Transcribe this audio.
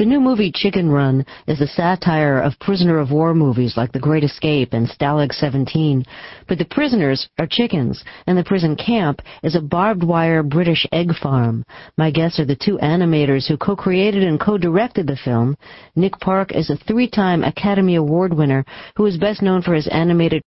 The new movie Chicken Run is a satire of prisoner of war movies like The Great Escape and Stalag 17, but the prisoners are chickens, and the prison camp is a barbed wire British egg farm. My guests are the two animators who co-created and co-directed the film. Nick Park is a three-time Academy Award winner who is best known for his animated